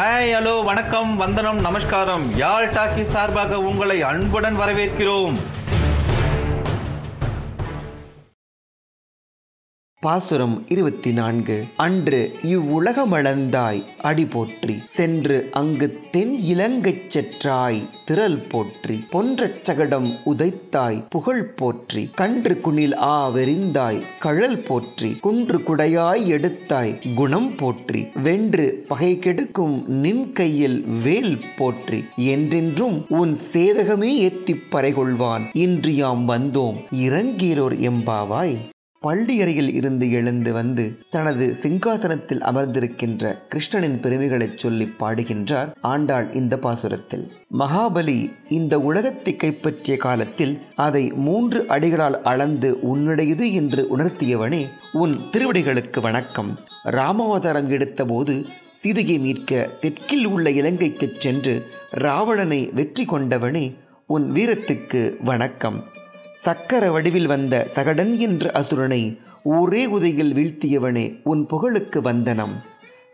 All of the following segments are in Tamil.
ஹாய் ஹலோ வணக்கம் வந்தனம் நமஸ்காரம். யாழ் டாக்கி சார்பாக உங்களை அன்புடன் வரவேற்கிறோம். பாசுரம் இருபத்தி நான்கு அன்று இவ்வுலகமளந்தாய் அடி போற்றி. சென்று அங்கு தென் இலங்கைச் செற்றாய் திரள் போற்றி. பொன்றச் சகடம் உதைத்தாய் புகழ் போற்றி. கன்று குணில் ஆ வெறிந்தாய் கழல் போற்றி. குன்று குடையாய் எடுத்தாய் குணம் போற்றி. வென்று பகை கெடுக்கும் நின் கையில் வேல் போற்றி. என்றென்றும் உன் சேவகமே ஏத்திப் பறைகொள்வான் இன்று யாம் வந்தோம் இறங்கீரோர் எம்பாவாய். பள்ளியறையில் இருந்து எழுந்து வந்து தனது சிங்காசனத்தில் அமர்ந்திருக்கின்ற கிருஷ்ணனின் பெருமைகளைச் சொல்லி பாடுகின்றார் ஆண்டாள் இந்த பாசுரத்தில் மகாபலி இந்த உலகத்தை கைப்பற்றிய காலத்தில் அதை மூன்று அடிகளால் அளந்து உன்னுடையது என்று உணர்த்தியவனே உன் திருவடிகளுக்கு வணக்கம். ராமாவதாரம் எடுத்தபோது சீதையை மீட்க தெற்கில் உள்ள இலங்கைக்குச் சென்று ராவணனை வெற்றி கொண்டவனே உன் வீரத்துக்கு வணக்கம். சக்கர வடிவில் வந்த சகடன் என்ற அசுரனை ஒரே உதையில் வீழ்த்தியவனே உன் புகழுக்கு வந்தனம்.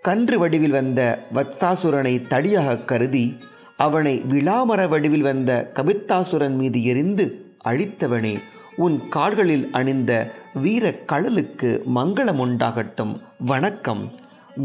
கன்று வடிவில் வந்த வத்சாசுரனை தடியாக கருதி அவனை விழாமர வடிவில் வந்த கபித்தாசுரன் மீது எரிந்து அழித்தவனே உன் கால்களில் அணிந்த வீர கழலுக்கு மங்களம் உண்டாகட்டும். வணக்கம்.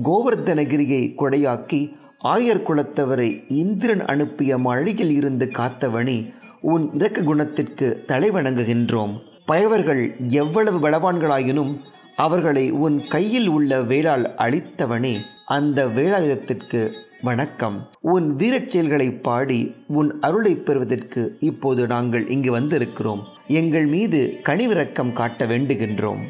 கோவர்தனகிரியை கொடையாக்கி ஆயர் குலத்தவரை இந்திரன் அனுப்பிய மழையில் இருந்து காத்தவனே உன் இரக்க குணத்திற்கு தலைவணங்குகின்றோம் பயவர்கள் எவ்வளவு பலவான்களாயினும் அவர்களை உன் கையில் உள்ள வேளால் அழித்தவனே அந்த வேலாயுதத்திற்கு வணக்கம். உன் வீரச் செயல்களை பாடி உன் அருளை பெறுவதற்கு இப்போது நாங்கள் இங்கு வந்திருக்கிறோம். எங்கள் மீது கனிவிறக்கம் காட்ட வேண்டுகின்றோம்.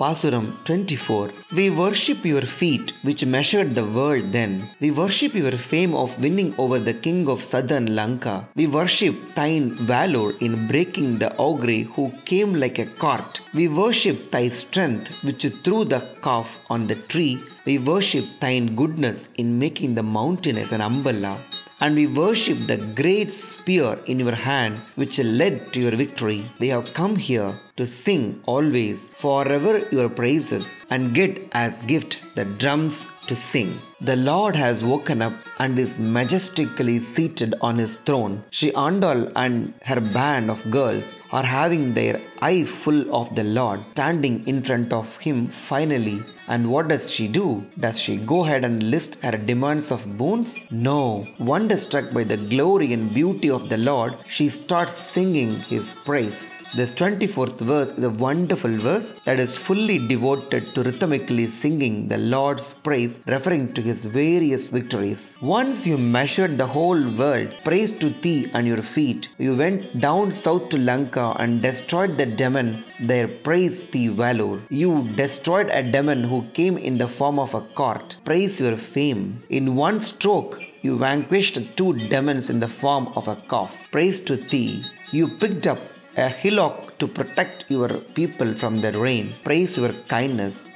Pasuram 24. We worship your feet, which measured the world then. We worship your fame of winning over the king of southern Lanka. We worship thine valor in breaking the ogre who came like a cart. We worship thy strength, which threw the calf on the tree. We worship thine goodness in making the mountainous an umbrella and we worship the great spear in your hand which led to your victory. We have come here to sing always forever your praises and get as gift the drums to sing. The Lord has woken up and is majestically seated on his throne. She Andal and her band of girls are having their eye full of the Lord, standing in front of him finally. And what does she do? Does she go ahead and list her demands of boons? No. Wonderstruck by the glory and beauty of the Lord, she starts singing his praise. This 24th verse is a wonderful verse that is fully devoted to rhythmically singing the Lord's praise, referring to his various victories. Once you measured the whole world, praise to thee and your feet. You went down south to Lanka and destroyed the demon, there praise thee valor. You destroyed a demon who came in the form of a cart. Praise your fame. In one stroke, you vanquished two demons in the form of a calf. Praise to thee. You picked up a hillock to protect your people from the rain. Praise your kindness.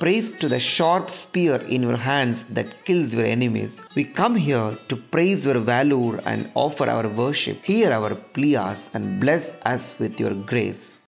Praise to the sharp spear in your hands that kills your enemies. We come here to praise your valor and offer our worship. Hear our pleas and bless us with your grace.